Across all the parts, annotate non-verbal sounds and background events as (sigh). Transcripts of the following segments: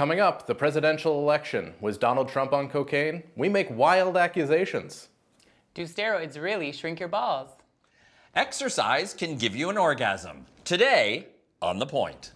Coming up, the presidential election. Was Donald Trump on cocaine? We make wild accusations. Do steroids really shrink your balls? Exercise can give you an orgasm. Today, on the point.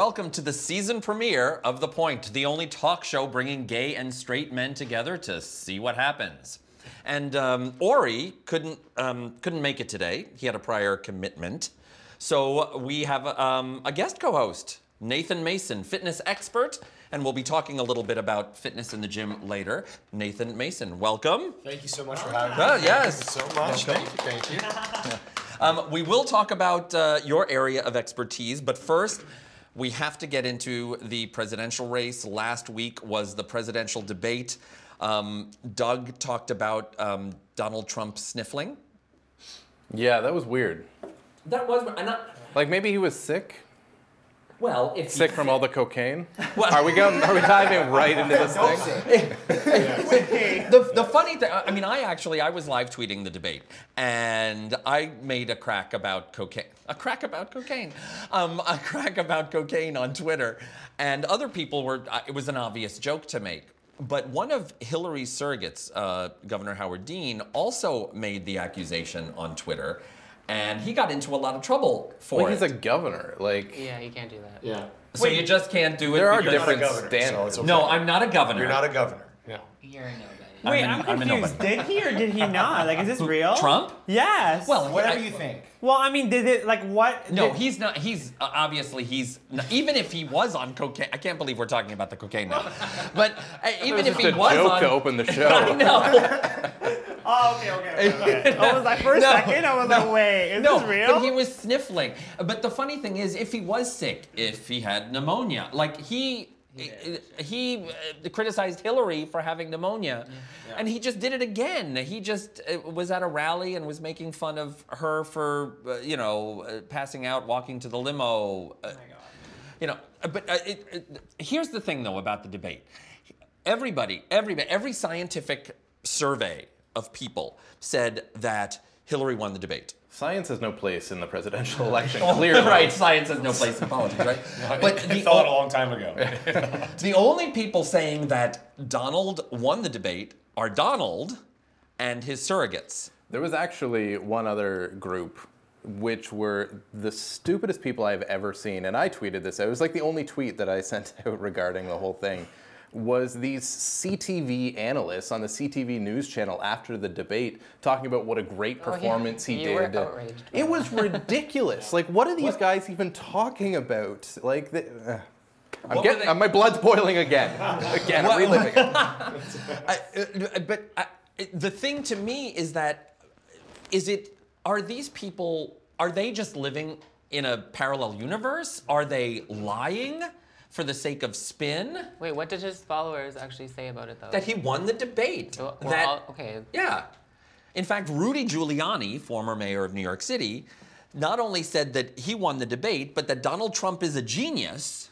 Welcome to the season premiere of The Point, the only talk show bringing gay and straight men together to see what happens. And um, Ori couldn't um, couldn't make it today. He had a prior commitment, so we have um, a guest co-host, Nathan Mason, fitness expert, and we'll be talking a little bit about fitness in the gym later. Nathan Mason, welcome. Thank you so much for having me. Oh, yes. Thank you so much. Thank you. Thank you. (laughs) Um, we will talk about uh, your area of expertise, but first, we have to get into the presidential race. Last week was the presidential debate. Um, Doug talked about um, Donald Trump sniffling. Yeah, that was weird. That was I'm not. Like maybe he was sick? Well, if Sick from all the cocaine? Well- Are we going are we diving right into this thing? the, the funny thing, I mean, I actually, I was live tweeting the debate, and I made a crack about cocaine, a crack about cocaine, um, a crack about cocaine on Twitter, and other people were, uh, it was an obvious joke to make. But one of Hillary's surrogates, uh, Governor Howard Dean, also made the accusation on Twitter, and he got into a lot of trouble for it. he's a governor. Like Yeah, you can't do that. Yeah. so you just can't do it. there are because- You're not a different governor, standards. so okay. No, I'm not a governor. You're not a governor. Yeah. You're a nobody. I'm Wait, an- I'm I'm confused. did he or did he not? Like, is this real? Trump? Yes. Well, Whatever I- you think. well, I mean, did it like what? No, did- he's not. He's uh, obviously he's n- even if he was on cocaine. I can't believe we're talking about the cocaine now. (laughs) But uh, even if Just he a was joke on, to open the (laughs) show. I know. (laughs) Oh, okay, okay. okay, okay. I was like, for a No, second, I was like, wait, is no, this real? but he was sniffling. But the funny thing is, if he was sick, if he had pneumonia, like he. He uh, criticized Hillary for having pneumonia, and he just did it again. He just uh, was at a rally and was making fun of her for, uh, you know, uh, passing out, walking to the limo. Uh, you know, but uh, it, it, here's the thing, though, about the debate. Everybody, everybody, every scientific survey of people said that Hillary won the debate. Science has no place in the presidential (laughs) election. Oh, clearly. right, science has no place in politics, right? (laughs) But I the, thought a o- long time ago. (laughs) the only people saying that Donald won the debate are Donald and his surrogates. There was actually one other group which were the stupidest people I've ever seen, and I tweeted this. It was like the only tweet that I sent out regarding the whole thing. Was these CTV analysts on the CTV news channel after the debate talking about what a great Oh, yeah. performance he You were did? outraged It was ridiculous. like, what are these guys even talking about? Like, the, uh, I'm What getting, they- uh, my blood's boiling again. (laughs) Again, I'm reliving it. (laughs) I, uh, but uh, the thing to me is that is it are these people are they just living in a parallel universe? Are they lying for the sake of spin? Wait, what did his followers actually say about it though? That he won the debate. So we're that all- okay. yeah. In fact, Rudy Giuliani, former mayor of New York City, not only said that he won the debate, but that Donald Trump is a genius,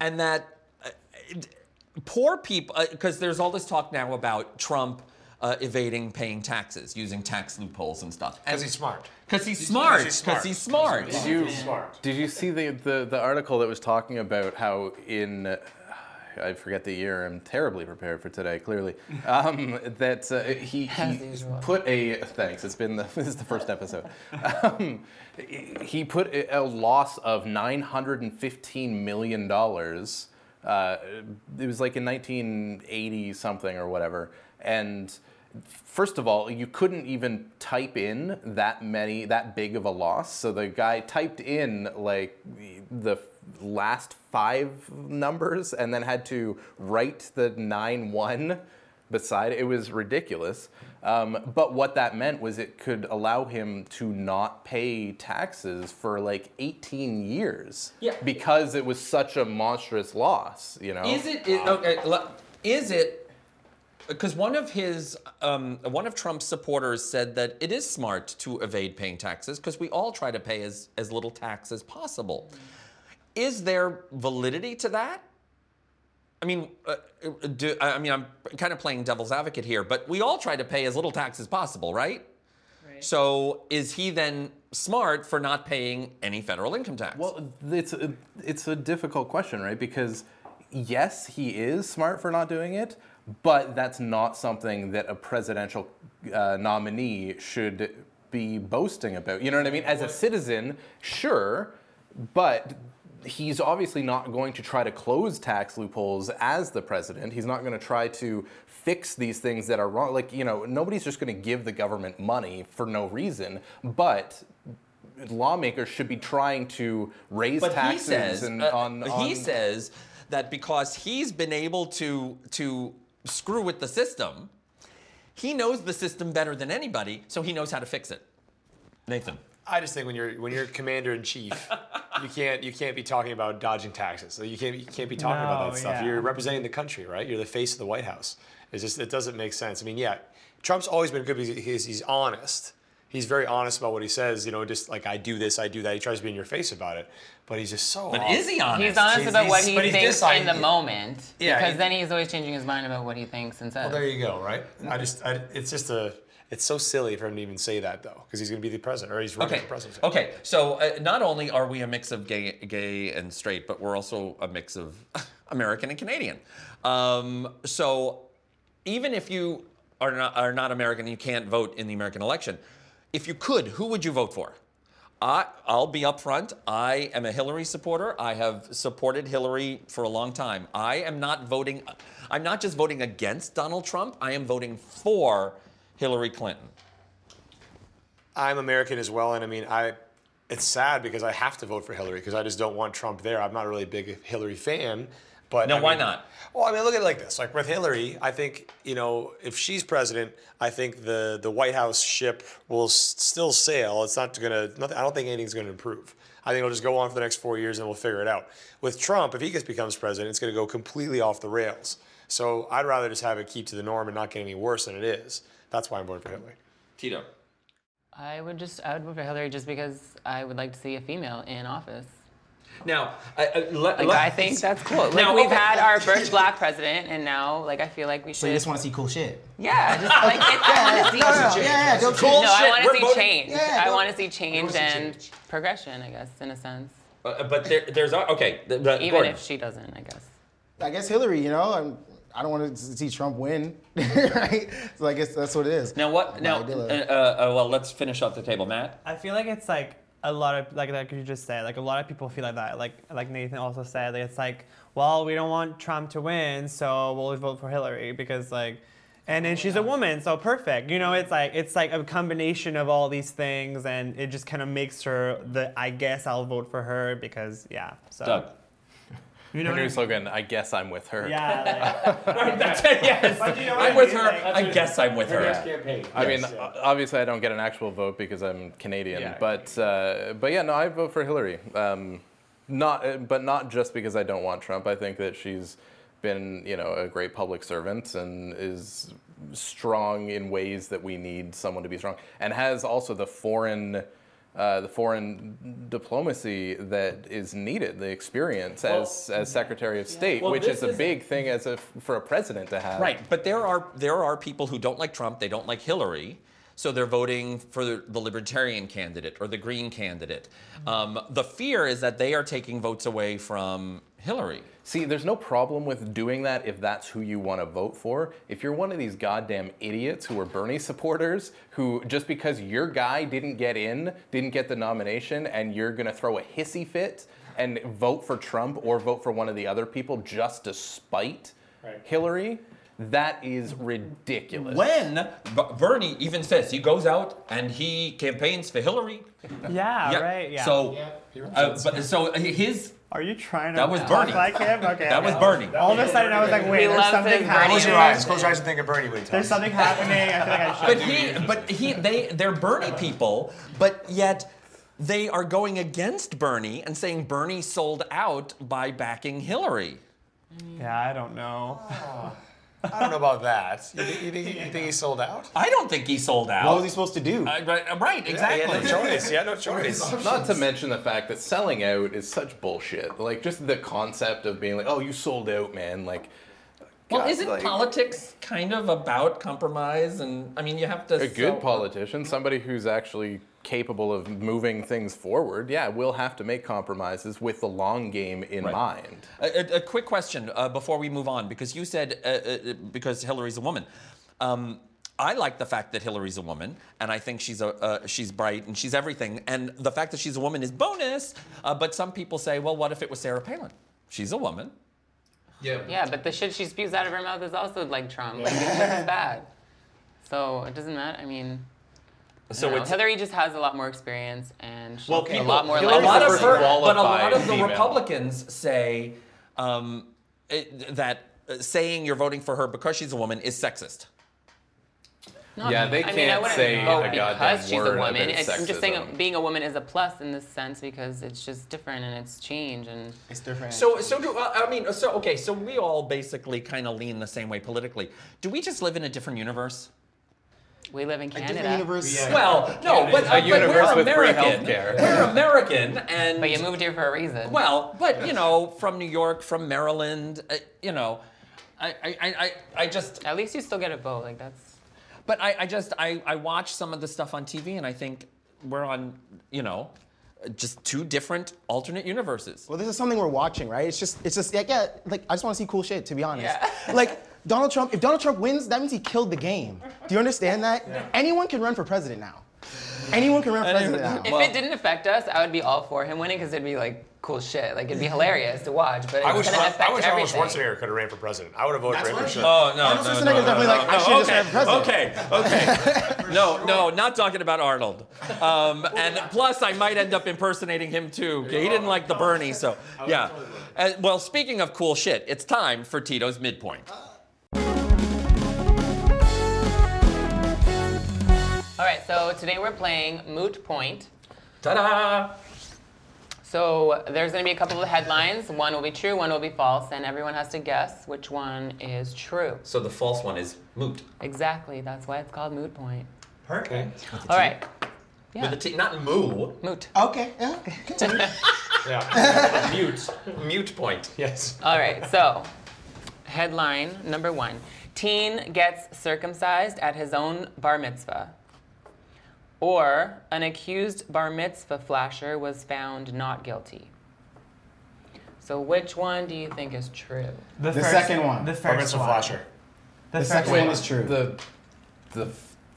and that uh, poor people, because there's all this talk now about Trump uh, evading paying taxes, using tax loopholes and stuff. Because he's smart. Because he's smart. Because he's smart. Did you- smart? Did you see the, the, the article that was talking about how in uh, I forget the year. I'm terribly prepared for today. Clearly, (laughs) um, that uh, he, he put a thanks. It's been the, (laughs) this is the first episode. Um, he put a a loss of 915 million dollars. Uh, it was like in 1980 something or whatever, and first of all, you couldn't even type in that many, that big of a loss. So the guy typed in like the last five numbers and then had to write the nine one beside it. It was ridiculous. Um, but what that meant was it could allow him to not pay taxes for like 18 years Yeah. because it was such a monstrous loss. You know, Is it, is, okay, is it, because one of his, um, one of Trump's supporters said that it is smart to evade paying taxes because we all try to pay as, as little tax as possible. Is there validity to that? I mean, uh, do, I mean, I'm kind of playing devil's advocate here, but we all try to pay as little tax as possible, right? So is he then smart for not paying any federal income tax? Well, it's a, it's a difficult question, right? Because yes, he is smart for not doing it, but that's not something that a presidential uh, nominee should be boasting about. You know what I mean? As a citizen, sure, but he's obviously not going to try to close tax loopholes as the president. He's not going to try to fix these things that are wrong. Like, you know, nobody's just going to give the government money for no reason, but lawmakers should be trying to raise but taxes he says and uh, on, on he says that because he's been able to to screw with the system, he knows the system better than anybody, so he knows how to fix it. Nathan. I just think when you're when you're commander in chief, (laughs) you can't you can't be talking about dodging taxes. So you can't you can't be talking about that stuff. yeah. You're representing the country, right? You're the face of the White House. It's just it doesn't make sense. I mean, yeah, Trump's always been good because he's, he's honest. He's very honest about what he says. You know, just like I do this, I do that. He tries to be in your face about it, but he's just so. But off. is he honest? He's honest He's- about what he thinks deciding- in the moment. Yeah, Because he- then he's always changing his mind about what he thinks and says. Well, there you go, right? I just, I, it's just a, it's so silly for him to even say that though, because he's going to be the president or he's running Okay. for president. Okay. So uh, not only are we a mix of gay, gay and straight, but we're also a mix of (laughs) American and Canadian. Um, so even if you are not are not American, you can't vote in the American election. If you could, who would you vote for? I, I'll be upfront. I am a Hillary supporter. I have supported Hillary for a long time. I am not voting. I'm not just voting against Donald Trump. I am voting for Hillary Clinton. I'm American as well, and I mean, I, it's sad because I have to vote for Hillary because I just don't want Trump there. I'm not really a big Hillary fan, but No, I why mean- not? Well, I mean, look at it like this. Like with Hillary, I think you know if she's president, I think the the White House ship will s- still sail. It's not gonna. Nothing, I don't think anything's gonna improve. I think it'll just go on for the next four years and we'll figure it out. With Trump, if he gets becomes president, it's gonna go completely off the rails. So I'd rather just have it keep to the norm and not get any worse than it is. That's why I'm voting for Hillary. Tito. I would just I would vote for Hillary just because I would like to see a female in office. Now, I, I, let, Like let- I think that's cool. Like Now, we've okay. had our first black president, and now like I feel like we should. So you just want to see cool shit? yeah, just like it, I want to see. Yeah, yeah, dope Cool. shit. No, I want to see change. Yeah, I want to see change and change. progression, I guess, in a sense. Uh, but there, there's okay. The, the, Even Gordon. if she doesn't, I guess. I guess Hillary. You know, I'm, I don't want to see Trump win, (laughs) right? So I guess that's what it is. now what? My Now, uh, uh, uh, well, let's finish up the table, Matt. I feel like it's like a lot of like like you just said, like a lot of people feel like that. Like like Nathan also said, like, it's like, well, we don't want Trump to win, so we'll vote for Hillary because like and then oh, she's a woman, so perfect. You know, it's like it's like a combination of all these things and it just kind of makes her the I guess I'll vote for her because yeah. So Doug. You know Her new slogan, I guess I'm with her. Yeah, like, (laughs) That's it. Yes. But you know I'm I with her. Like, I guess I'm with her. campaign. I mean, o- obviously, I don't get an actual vote because I'm Canadian, Yeah, but uh, but yeah, no, I vote for Hillary. Um, not, uh, but not just because I don't want Trump. I think that she's been, you know, a great public servant and is strong in ways that we need someone to be strong, and has also the foreign. Uh, the foreign diplomacy that is needed, the experience as, as Secretary of State, Well, which is a big thing as a, for a president to have. Right, but there are there are people who don't like Trump. They don't like Hillary. So they're voting for the, the libertarian candidate or the green candidate. Um, the fear is that they are taking votes away from Hillary. See, there's no problem with doing that if that's who you want to vote for. If you're one of these goddamn idiots who are Bernie supporters, who just because your guy didn't get in, didn't get the nomination, and you're going to throw a hissy fit and vote for Trump or vote for one of the other people just to spite Right. Hillary, That is ridiculous. When B- Bernie even says he goes out and he campaigns for Hillary. Yeah, right. Yeah. So, uh, but, so his are you trying to That was talk Bernie. like him? (laughs) Okay. that was. Bernie. All of a sudden, I was like, wait, there's something happening. Close your eyes. (laughs) Close your eyes and think of Bernie when he There's something happening. I feel like I (laughs) should. But he, but he, they, they're Bernie people, but yet they are going against Bernie and saying Bernie sold out by backing Hillary. yeah, I don't know. I don't know about that. You think, you think, you think he sold out? I don't think he sold out. What was he supposed to do? Uh, right, uh, right, He exactly. had no choice. He had no (laughs) choice. Not to mention the fact that selling out is such bullshit. Like just the concept of being like, "Oh, you sold out, man." Like, Well, God, isn't like, politics kind of about compromise? And I mean, you have to. a good sell- politician, somebody who's actually capable of moving things forward? Yeah, we'll have to make compromises with the long game in Right. mind. A, a, a quick question uh, before we move on, because you said uh, uh, because Hillary's a woman. Um, I like the fact that Hillary's a woman, and I think she's a uh, she's bright and she's everything. And the fact that she's a woman is bonus. Uh, but some people say, well, what if it was Sarah Palin? She's a woman. Yeah. Yeah, but the shit she spews out of her mouth is also like Trump. Like, it's just (laughs) bad. So it doesn't matter. I mean, So no, it's Hillary just has a lot more experience and she's well, a people, lot more a Hillary's lot of her, but a lot qualified of the female. Republicans say um, it, that uh, saying you're voting for her because she's a woman is sexist. Not- Yeah, they I mean, I can't wouldn't say vote a goddamn because she's word a woman. It's, I'm just saying being a woman is a plus in this sense because it's just different and it's change and It's different. So, so do uh, I mean? So, okay, so we all basically kind of lean the same way politically. Do we just live in a different universe? We live in a different Canada. universe. Well, no, but, uh, but universe we're with free American. healthcare. We're American, and But you moved here for a reason. well, but you know, from New York, from Maryland, uh, you know, I, I, I, I- I just, At least you still get a vote. Like that's but I, I just, I, I watch some of the stuff on TV, and I think we're on, you know, just two different alternate universes. Well, this is something we're watching, right? It's just, it's just, like, yeah, like I just want to see cool shit, to be honest. Yeah. like Donald Trump, if Donald Trump wins, that means he killed the game. Do you understand that? Anyone can run for president now. Anyone can run for president now. if it didn't affect us, I would be all for him winning because it'd be like cool shit. Like it'd be hilarious to watch. But it's I wish, gonna Trump, affect I wish Arnold everything. Schwarzenegger could have ran for president. I would have voted for him for sure. Oh no, Arnold no, Schwarzenegger no, is definitely no, like, no, I should just okay, ran for president. Okay, okay. (laughs) no, no, not talking about Arnold. Um, and plus, I might end up impersonating him too. He didn't like the Bernie, so yeah. Uh, well, speaking of cool shit, it's time for Tito's midpoint. All right, so today we're playing Moot Point. Ta-da! So there's going to be a couple of headlines. One will be true, one will be false, and everyone has to guess which one is true. So the false one is moot Exactly. That's why it's called Moot Point. Okay. All right. with a T, not moo. Moot. Okay, yeah. Continue. (laughs) Yeah. Mute. Mute point. yes. All right. So, headline number one: Teen gets circumcised at his own bar mitzvah. Or an accused bar mitzvah flasher was found not guilty. So, which one do you think is true? The, The second one. The Bar first Bar mitzvah one. flasher. The, The first second one. one is true. The, the,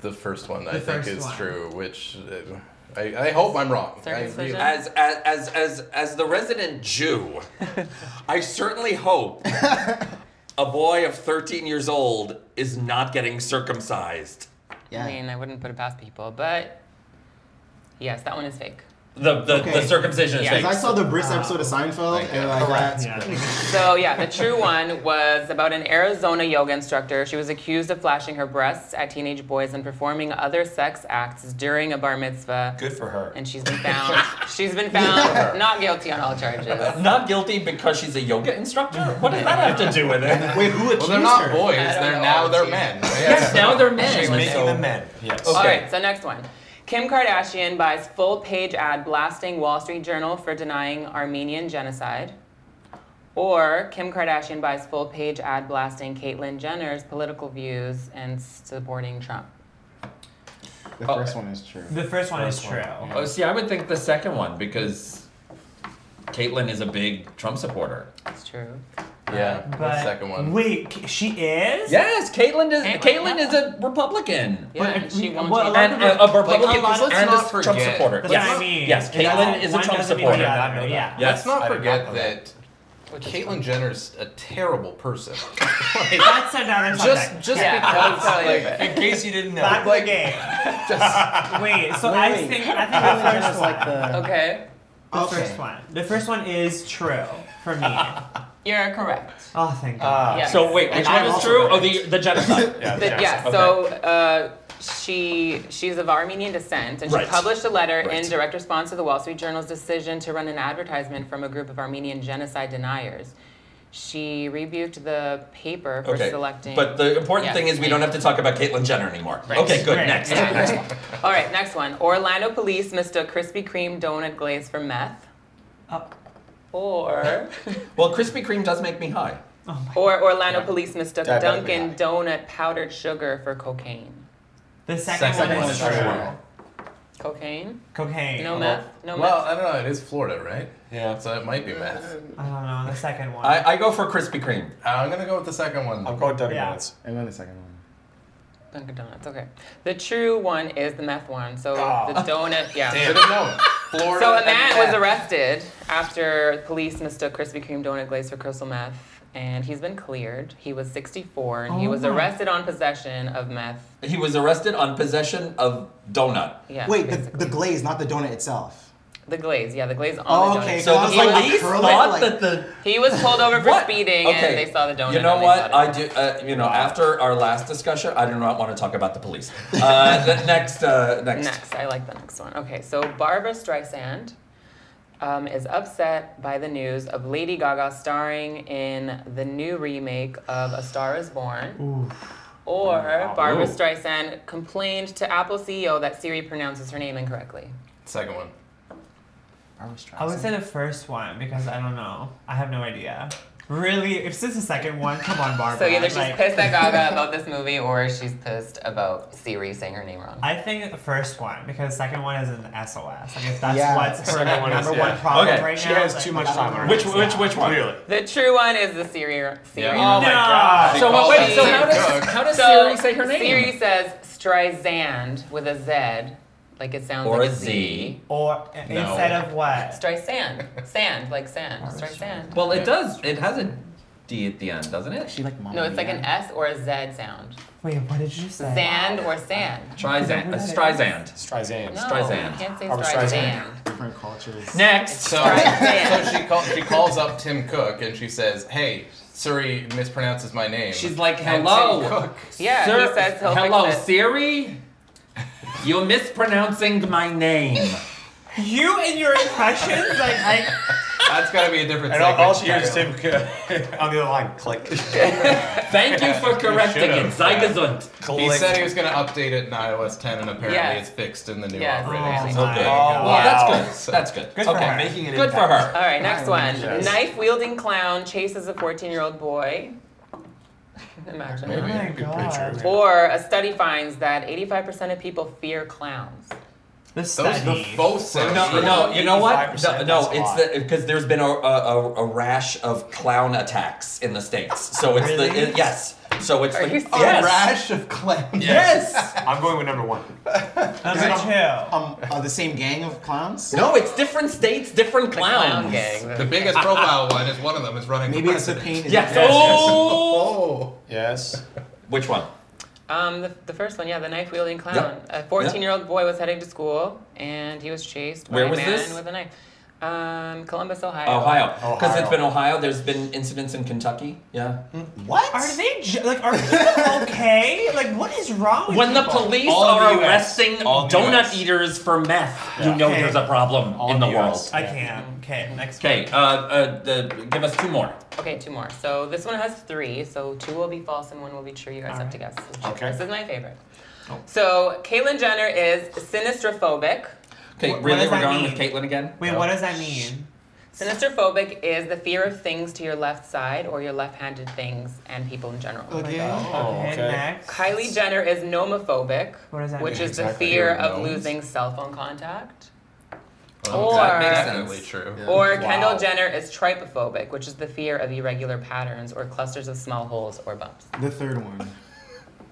the first one I The think first is one. true, which uh, I, I hope I'm wrong. I Circumcision? As, as, as, as, as the resident Jew, (laughs) I certainly hope (laughs) a boy of 13 years old is not getting circumcised. Yeah. I mean, I wouldn't put it past people, but yes, that one is fake. The, the, Okay. the circumcision is Yeah, I saw the Bris episode of Seinfeld, and like that's Yeah. (laughs) So yeah, the true one was about an Arizona yoga instructor. She was accused of flashing her breasts at teenage boys and performing other sex acts during a bar mitzvah. Good for her. And she's been found. she's been found not guilty on all charges. Uh, not guilty because she's a yoga instructor? What does that have to do with it? wait, who accused well, they're not boys. I don't They're know. now they're men. Yes, now they're men. She's making them men. Yes. All Okay. right, so next one. Kim Kardashian buys full page ad blasting Wall Street Journal for denying Armenian genocide. Or Kim Kardashian buys full page ad blasting Caitlyn Jenner's political views and supporting Trump. The oh. first one is true. The first one is true. one. Oh, see, I would think the second one because Caitlyn is a big Trump supporter. That's true. Yeah, But the second one. Wait, she is? Yes, Caitlyn is Caitlyn, Caitlyn yeah. is a Republican. Yeah, But, she won't well, a lot And a, a Republican Like, let's and not a Trump forget- supporter. That's yes. what I mean. Yes, Caitlyn is a Trump doesn't mean the supporter. other, Yeah. Yes. Let's not I not forget know that Caitlyn Jenner's a terrible person. Like, (laughs) That's another thing. just subject. just Yeah, because like. In case you didn't know. Back to like- game. (laughs) just (laughs) Wait, so Wait, I wait. think I think the Jenner's first like one. the. Okay, The Okay. first one. The first one is true for me. You're correct. oh, thank God. Ah. Yes. So wait, which one I'm is true? right. Oh, the the genocide. (laughs) yeah, The- yeah, yeah, okay. so uh, she she's of Armenian descent, and she Right. published a letter Right. in direct response to the Wall Street Journal's decision to run an advertisement from a group of Armenian genocide deniers. She rebuked the paper for Okay. selecting. But the important Yes. thing is we don't have to talk about Caitlyn Jenner anymore. Right. Okay, good. Right. Next. Yeah. Next one. (laughs) All right, next one. Orlando police mistook Krispy Kreme donut glaze for meth. Oh. Or, (laughs) Well, Krispy Kreme does make me high. Oh or Orlando police mistook That better be Dunkin' Donut powdered sugar for cocaine. The second, Second one one is is true. true. Cocaine? Cocaine. No meth? No well, meth? Well, I don't know. It is Florida, right? Yeah. So it might be meth. I don't know. The second one. I, I go for Krispy Kreme. I'm gonna go with the second one. I'm going Dunkin' Yeah. Donuts. And then the second one. Dunkin' Donuts, okay. The true one is the meth one. So Oh. the donut, (laughs) yeah. Should have known. Florida. So a man was arrested after police mistook Krispy Kreme donut glaze for crystal meth, and he's been cleared. He was 64, and he Oh was my. arrested on possession of meth. He was arrested on possession of donut. Yeah. Wait, the, basically. the glaze, not the donut itself. The glaze, yeah, the glaze on Oh, the donut. okay, So I the (laughs) was like, police curl thought like- that the He was pulled over for What? speeding, Okay. and they saw the donut. You know and they what? I it- do. Uh, you know, after our last discussion, I do not want to talk about the police. Uh, (laughs) the next, uh, next. Next, I like the next one. Okay, so Barbra Streisand um, is upset by the news of Lady Gaga starring in the new remake of A Star Is Born. Or Barbra Ooh. Streisand complained to Apple CEO that Siri pronounces her name incorrectly. Second one. I would say the first one because I don't know. I have no idea. Really, if this is the second one, come on, Barbra. So either she's like, pissed at Gaga (laughs) about this movie, or she's pissed about Siri saying her name wrong. I think the first one because the second one is an SOS. Like if that's Yeah. what's her Second like, one is- number yeah. one problem Okay. right She now. has like, too much time on her. Which, hands. which, which one? Clearly. The true one is the Siri. Siri. Yeah. Oh my No. god. So called wait, so how does how does So Siri say her name? Siri says Streisand with a Z, like it sounds Or like a a Z. Z. Or No. instead of what? Streisand, sand, like sand. Streisand. Well, it does. It has a D at the end, doesn't it? She like mom. No, it's like an S or a Z sound. Wait, what did you say? Sand or sand. Streisand. Uh, Streisand. Streisand. No, Streisand. you can't say Barbra Streisand. Streisand. different cultures. Next. So, Streisand. so she, call, she calls up Tim Cook and she says, "Hey, Siri mispronounces my name." She's like, And hello. Tim Cook. Yeah, Sir- he says he'll hello, fix it. Siri. You're mispronouncing my name. You and your impressions, like I. That's gotta be a different. And all, all she hears is Tim Cook (laughs) on the other line. Click. (laughs) Thank you for correcting it. should've. Zeigesund. He Click. said he was gonna update it in iOS 10, and apparently Yeah. it's fixed in the new Yeah, operating really. system. Okay. my Oh, Well, wow. that's good. That's good. Good for okay. her. Making an Good for impact. her. All right, next one. Yes. Knife wielding clown chases a 14 year old boy. Imagine. Maybe. Oh my be pretty God. Or a study finds that 85% of people fear clowns. The Those study. both sound No, no, you know what? 85%, No, no that's a it's lot. the because there's been a, a, a rash of clown attacks in the states. So it's Really? the it, yes. So it's Are the you A yes. rash of clowns. Yes. I'm going with number one. Number two. Um, uh, the same gang of clowns. No, it's different states, different The clowns. clown gang. The biggest profile one is one of them is running Maybe for it's the president. pain. is Yes. the- Oh. Oh. Yes. Which one? Um, the, the first one, yeah, the knife wielding clown. Yep. A 14 year old boy was heading to school and he was chased by Where a was man this? with a knife. Um, Columbus, Ohio. Ohio. Because it's been Ohio. There's been incidents in Kentucky. Yeah. What? Are they ju- like? Are people okay? Like, what is wrong with When the people? police All in are the US. arresting All in the donut US. eaters for meth, you know Okay. there's a problem All in in the the world. US. I can't. Okay, next Okay, uh, uh, the, give us two more. Okay, two more. So this one has three. So two will be false and one will be true. You guys have to guess. Okay. This is my favorite. So Caitlyn Jenner is sinistrophobic. Okay, What- what really, does we're going mean? with Caitlyn again? Wait, what does that mean? Sinistrophobic is the fear of things to your left side or your left-handed things and people in general. Okay. Oh, okay, okay. next. Kylie Jenner is nomophobic, What does that which mean? is the Exactly. fear Fear of of gnomes? losing cell phone contact. Well, Or- that makes That definitely makes true. Or Wow. Kendall Jenner is trypophobic, which is the fear of irregular patterns or clusters of small holes or bumps. The third one.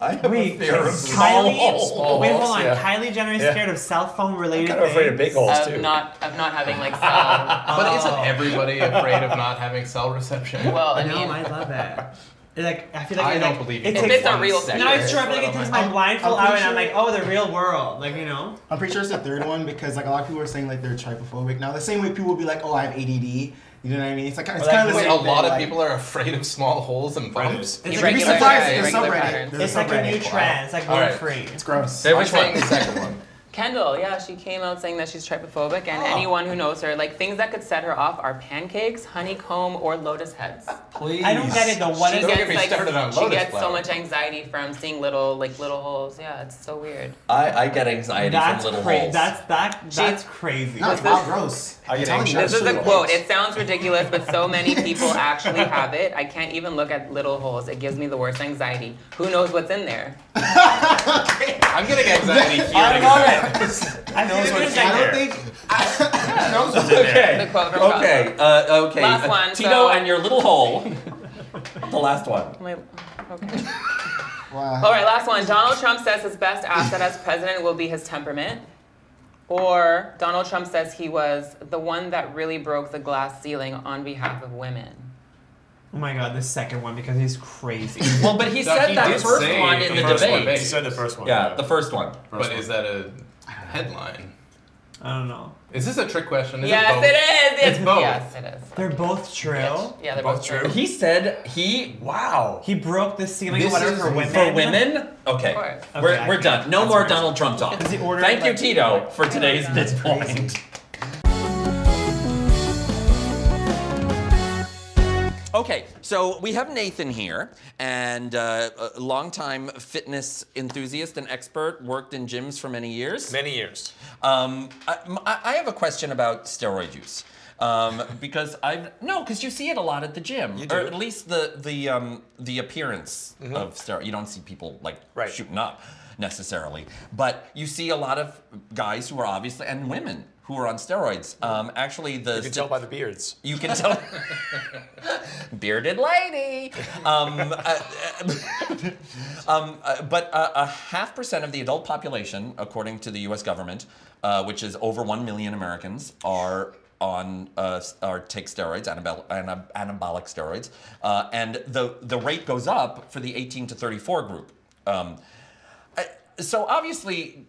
I have Wait, a fear of small Kylie. holes. Wait, hold on. yeah. Kylie Jenner is Yeah. scared of cell phone I'm related kind of afraid of big holes Of too. not of not having like cell. (laughs) But isn't Oh. everybody afraid of not having cell reception? Well, I No, mean, I love it. Like I feel like I it, don't like, believe you it if takes- it's a one real second. No, it's true. I feel like it takes my I'm- blindfold I'm out, pretty and I'm like, oh, the real world. Like you know. I'm pretty sure it's the third one because like a lot of people are saying like they're trypophobic. Now the same way people will be like, oh, I have ADD. You know what I mean? It's like it's like, kind of the Wait, same a thing, lot of like- people are afraid of small holes and bumps. It's You'd like be Regular surprised. guy, There's regular subreddit. pattern. There's It's like a new trend. It's like All gluten right. free. It's gross. Hey, which one? saying the second one. Kendall, yeah, she came out saying that she's trypophobic, and oh. anyone who knows her, like things that could set her off are pancakes, honeycomb, or lotus heads. Please. I don't get it though. What she is Don't gets like started on she lotus gets so much anxiety from seeing little like little holes. Yeah, it's so weird. I, I get anxiety That's from little crazy. holes. That's that. That's She's- crazy. No, it's wild gross. I get I'm telling anxious. This is a quote. It sounds ridiculous, but so many (laughs) people actually have it. I can't even look at little holes. It gives me the worst anxiety. Who knows what's in there? (laughs) (laughs) I'm getting anxiety I love it. I know what's what's in I there. don't think. knows what's in there. Okay. The quote from Okay. Uh, okay. Last Uh, one, Tito so- and your little hole. the last one. Wait, okay. Wow. All right, last one. Donald Trump says his best asset as president will be his temperament. Or Donald Trump says he was the one that really broke the glass ceiling on behalf of women. Oh my god, the second one because he's crazy. Well, but he No, said he that first one in the first debate. babe. He said the first one. yeah, the first one. But is that a headline? I don't know. Is this a trick question? Is yes, it both? it is. It's both. Yes, it is. They're both true. Yeah, they're Both both, true. He said he Wow. He broke the ceiling This or whatever is- for women. for women. Okay, Of course. we're, we're done. No that's more. Donald Trump talk. Is he Thank you, Tito, for today's (laughs) That's bit Okay, so we have Nathan here, and uh, a longtime fitness enthusiast and expert, worked in gyms for many years. Many years. Um, I, I- have a question about steroid use. Um, (laughs) because I've no, because you see it a lot at the gym, You or at least the the um, the appearance of steroid. You don't see people like Mm-hmm. Right. shooting up necessarily, but you see a lot of guys who are obviously and women who are on steroids. Um, actually, the You can tell by the beards. you can tell. (laughs) Bearded lady. Um, uh, (laughs) um, uh, but uh, a half percent of the adult population, according to the U.S. government, uh, which is over one million Americans, are on uh, or take steroids, anabol- ana- anabolic steroids, uh, and the the rate goes up for the 18 to 34 group. Um, so obviously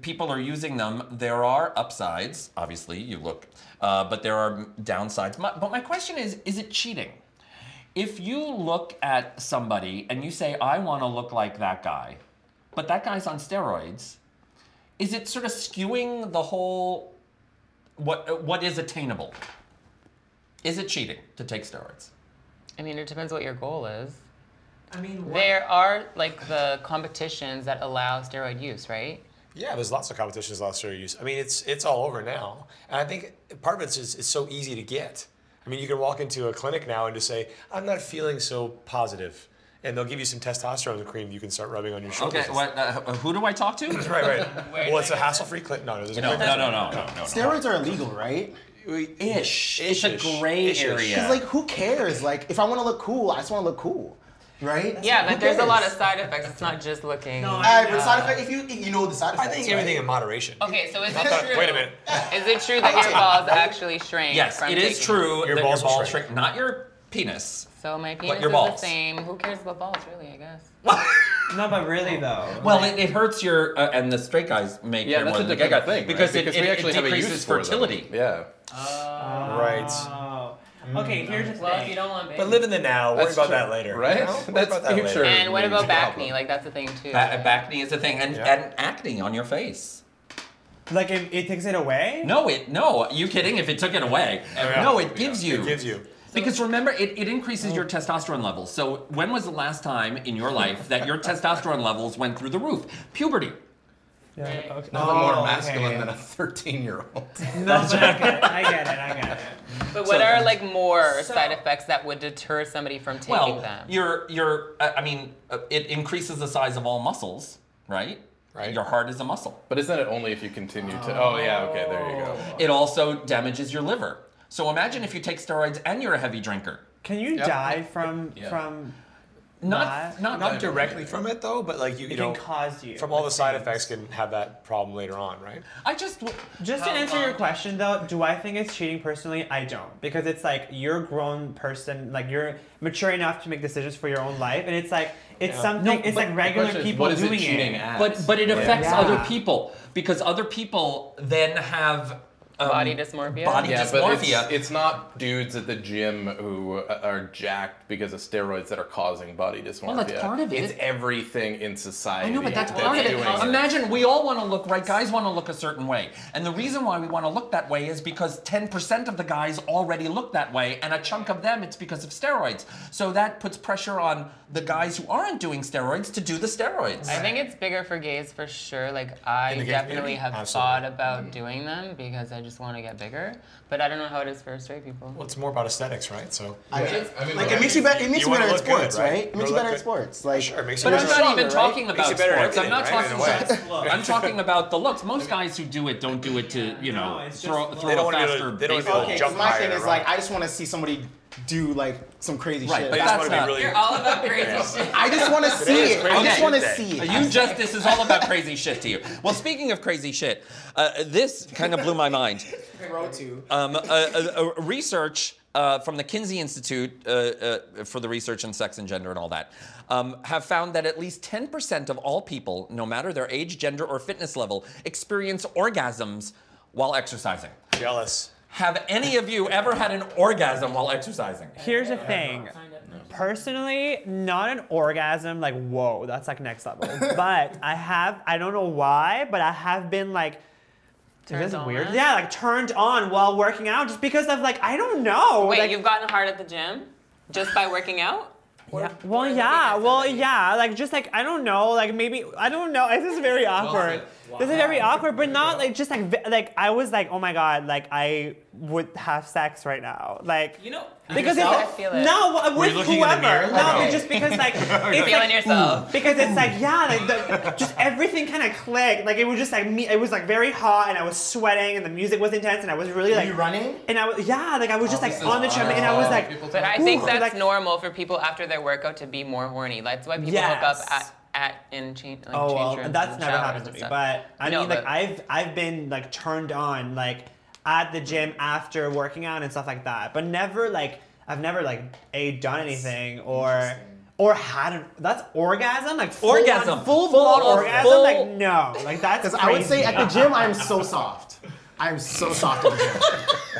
people are using them. There are upsides obviously you look uh, but there are downsides. My, but my question is is it cheating? If you look at somebody and you say i want to look like that guy but that guy's on steroids is it sort of skewing the whole what what is attainable? Is it cheating to take steroids? I mean, it depends what your goal is. I mean, There are like the competitions that allow steroid use, right? Yeah, there's lots of competitions, lots of steroid use. I mean, it's it's all over now, and I think part of it's it's so easy to get. I mean, you can walk into a clinic now and just say, "I'm not feeling so positive," and they'll give you some testosterone cream you can start rubbing on your shoulders. okay what, uh, who do i talk to (clears throat) Right, right. well, it's a hassle-free clinic. No, no, there's no no no no no no, no. Steroids are illegal, right? ish it's a Ish-ish. gray Ish-ish. area Because like, who cares? Like, if I want to look cool, I just want to look cool, right? Yeah, Who but there's a lot of side effects. It's not just looking. No, All right, but uh, side effect. If you if you know the side I effects, think right? everything in moderation. Okay, so is it Not that- true? wait a minute. Is it true that your balls actually shrink? Yes, from it is true Your that balls your will balls shrink. shrink. Not your penis. So my penis your is the same. Who cares about balls, really? I guess. (laughs) No, but really though. Well, it, it hurts your uh, and the straight guys make Yeah, that's more a than the gay guys thing, right? because, it, because it, we actually it have a decreases use for them. fertility. Yeah. Right. Oh. Okay, here's the Well, if thing. you don't want babies. But live in the now. Worry That's about true. that later. Right? You know? Worry That's about that future. later. And what about it's a acne? Like that's a thing too. Ba- acne is a thing, and, Yeah. and acne on your face. Like it, it takes it away. No, it no. You kidding? If it took it away, oh, Yeah. no, it gives you. It gives you. Because remember, it, it increases oh. your testosterone levels. So when was the last time in your life that your (laughs) testosterone levels went through the roof? Puberty. Yeah. Okay. Nothing more Oh, masculine okay. than a 13 year old. (laughs) No, but I get it. I get it. I get it. but what are like more side effects that would deter somebody from taking them? Well, them? your your uh, I mean, uh, it increases the size of all muscles, right? Right. Your heart is a muscle. But isn't it only if you continue to? Oh, yeah, okay, there you go. It also damages your liver. So imagine if you take steroids and you're a heavy drinker. Can you Yep. die from Yeah. from Not not, Not directly from it though, but like you, you It know, can cause you. from all the side effects can have that problem later on, right? I just w- Just to answer your question though, do I think it's cheating personally? I don't. Because it's like you're a grown person, like you're mature enough to make decisions for your own life. And it's like it's Yeah. something No, it's but like regular Question is, people what is doing it cheating it. at? but but it affects Yeah. other people because other people then have um, Body dysmorphia? Body Yeah, but it's, it's not dudes at the gym who uh, are jacked because of steroids that are causing body dysmorphia. Well, that's part of it. It's everything in society. I know, but that's that's part of it. doing it. Imagine we all want to look right. Guys want to look a certain way, and the reason why we want to look that way is because 10% of the guys already look that way, and a chunk of them it's because of steroids. So that puts pressure on the guys who aren't doing steroids to do the steroids. I think it's bigger for gays for sure. Like I definitely community? have Absolutely. thought about doing them because I just want to get bigger. But I don't know how it is for straight people. Well, it's more about aesthetics, right? So I, I mean, like it makes you better. It makes You you, better at look good, sports, right? right? It makes you better look at sports. Like sure, it makes you But better I'm not stronger, even right? talking Makes about you better sports. I'm not everything, talking right? In about. I'm talking about the looks. Most guys who do it don't do it to you know No, throw, throw They don't a wanna do faster. the- they don't wanna do baseball. the okay, jump 'cause my thing is like I just want to see somebody do like some crazy Right, shit. but That's that's what would be not- really. You're all about crazy shit. I just want (laughs) to see is it. I just want to see it. You just this is all about crazy shit to you. Well, speaking of crazy shit, uh, this kind of blew my mind. Row two. Um, uh, uh, uh, research uh, from the Kinsey Institute uh, uh, for the Research in Sex and Gender and all that um, have found that at least 10% of all people, no matter their age, gender, or fitness level, experience orgasms while exercising. Jealous. Have any of you ever had an orgasm while exercising? Here's the thing. Personally, not an orgasm, like whoa, that's like next level. (laughs) but I have, I don't know why, but I have been like, is Turned this weird? Yeah, like turned on while working out, just because of like I don't know. Wait, like, you've gotten hard at the gym just by working out? Yeah. Well, yeah. Well, yeah. Like just like I don't know. Like maybe I don't know. (laughs) This is very awkward. This is very awkward, but not like just like like I was like oh my god like I would have sex right now like You know, because I it's feel it. no with looking in the whoever no No. just because like (laughs) it's feeling like, yourself. Mm, because it's like yeah like the, just everything kind of clicked like it was just like me it was like very hot and I was sweating and the music was intense and I was really Are like you running? and I was yeah like I was just like on the treadmill and I was like But I think that's like- normal for people after their workout to be more horny. That's why people hook up at, at in change like Oh change well, rooms that's never showers happened to me. stuff. But I No, mean, like I've I've been like turned on like at the gym after working out and stuff like that. But never like I've never like a done anything or or had an that's orgasm like full Orgasm. on, full, Full blown orgasm full- like no like that's (laughs) Because I would say at the gym, I am so soft. I am so soft at the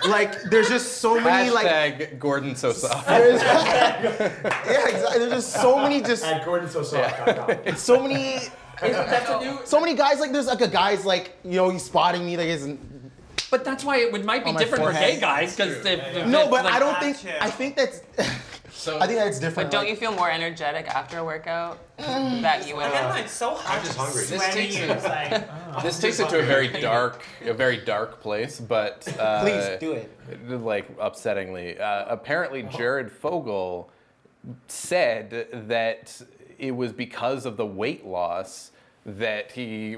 gym. like, there's just so many, like, Hashtag Gordon so soft. (laughs) there's, yeah, exactly. There's just so many, just At Gordon so soft. (laughs) so many, That's a new. so many guys. Like, there's like a guy's like, you know, he's spotting me, like, isn't. But that's why it would might be On my different for forehead. gay guys because they No, but like, I don't think. too. I think that's. (laughs) So I think that's different. But don't like- you feel more energetic after a workout that you would? Again, like so hot, just hungry. This takes and it- it's like, (laughs) this takes it to a very dark, a very dark place. But (laughs) uh, Please do it. Like upsettingly, uh, apparently Jared Fogle said that it was because of the weight loss that he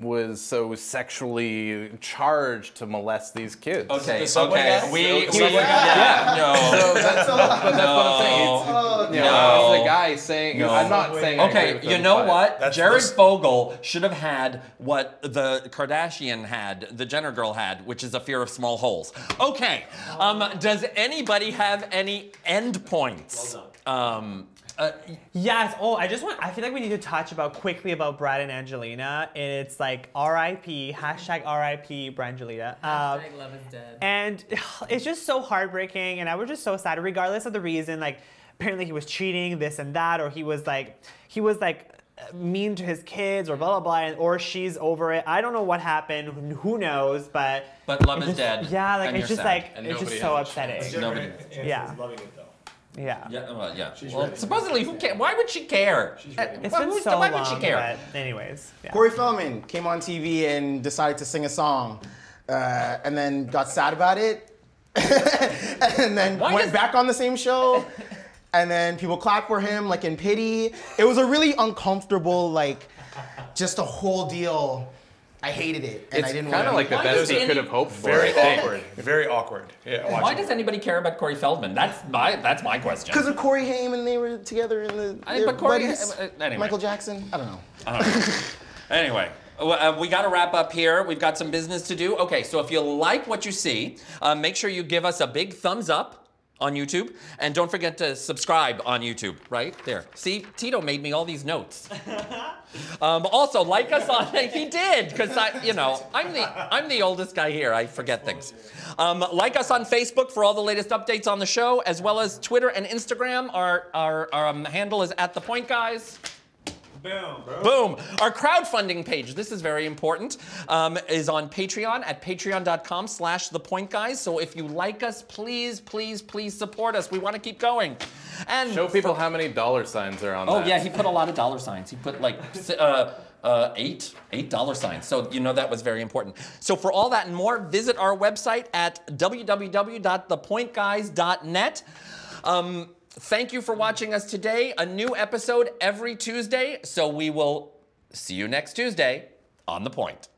was so sexually charged to molest these kids. Okay, The subway okay. guy? We, The we subway yeah, no. So that's, (laughs) but that's what I'm saying. It's, Oh, you know, No. it's the guy saying, No. I'm not saying. I agree Okay, with you him, know but- what? That's- Jared this- Fogle should have had what the Kardashian had, the Jenner girl had, which is a fear of small holes. Okay, um, does anybody have any end points? Um, uh, Yes. Oh, I just want. I feel like we need to touch about quickly about Brad and Angelina. And it's like R.I.P. Hashtag R.I.P. Brangelina. Um, love is dead. and (sighs) it's just so heartbreaking, and I was just so sad, regardless of the reason. Like, apparently he was cheating, this and that, or he was like, he was like mean to his kids, or blah blah blah, and, or she's over it. I don't know what happened. Who- Who knows? But but love is just- dead. Yeah, like and it's you're just sad. like And it's just so has a chance. upsetting. Nobody. Yeah. loving it though. Yeah. Yeah, well, yeah. well, supposedly, who care? Why would she care? Uh, It's why been would- so why long, would she care? but anyways. Yeah. Corey Feldman came on TV and decided to sing a song, uh, and then got sad about it, (laughs) and then Why went does- back on the same show, and then people clapped for him like in pity. It was a really uncomfortable, like, just a whole deal. I hated it, and It's I didn't kind of like the Why best does he could have hoped for. Very awkward. Very awkward. Yeah. Why watching does anybody care about Corey Feldman? That's my that's my question. Because of Corey Haim and they were together in the. I- they're but Corey- buddies. uh, anyway. Michael Jackson. I don't know. (laughs) Anyway, well, uh, we got to wrap up here. We've got some business to do. Okay, so if you like what you see, uh, make sure you give us a big thumbs up on YouTube, and don't forget to subscribe on YouTube. Right there. See, Tito made me all these notes. (laughs) Um, also, like us on. (laughs) he did because I, you know, I'm the I'm the oldest guy here. I forget things. Um, like us on Facebook for all the latest updates on the show, as well as Twitter and Instagram. Our our, our um, handle is at the Point Guys. Boom. Boom. Our crowdfunding page, this is very important, um, is on Patreon at patreon.com slash the point guys. So if you like us, please, please, please support us. We want to keep going. And Show people how many dollar signs are on Oh that. yeah, he put a lot of dollar signs. He put like uh, uh, eight eight dollar signs. So you know that was very important. So for all that and more, visit our website at www.thepointguys.net. Um, thank you for watching us today. A new episode every Tuesday. So we will see you next Tuesday on the point.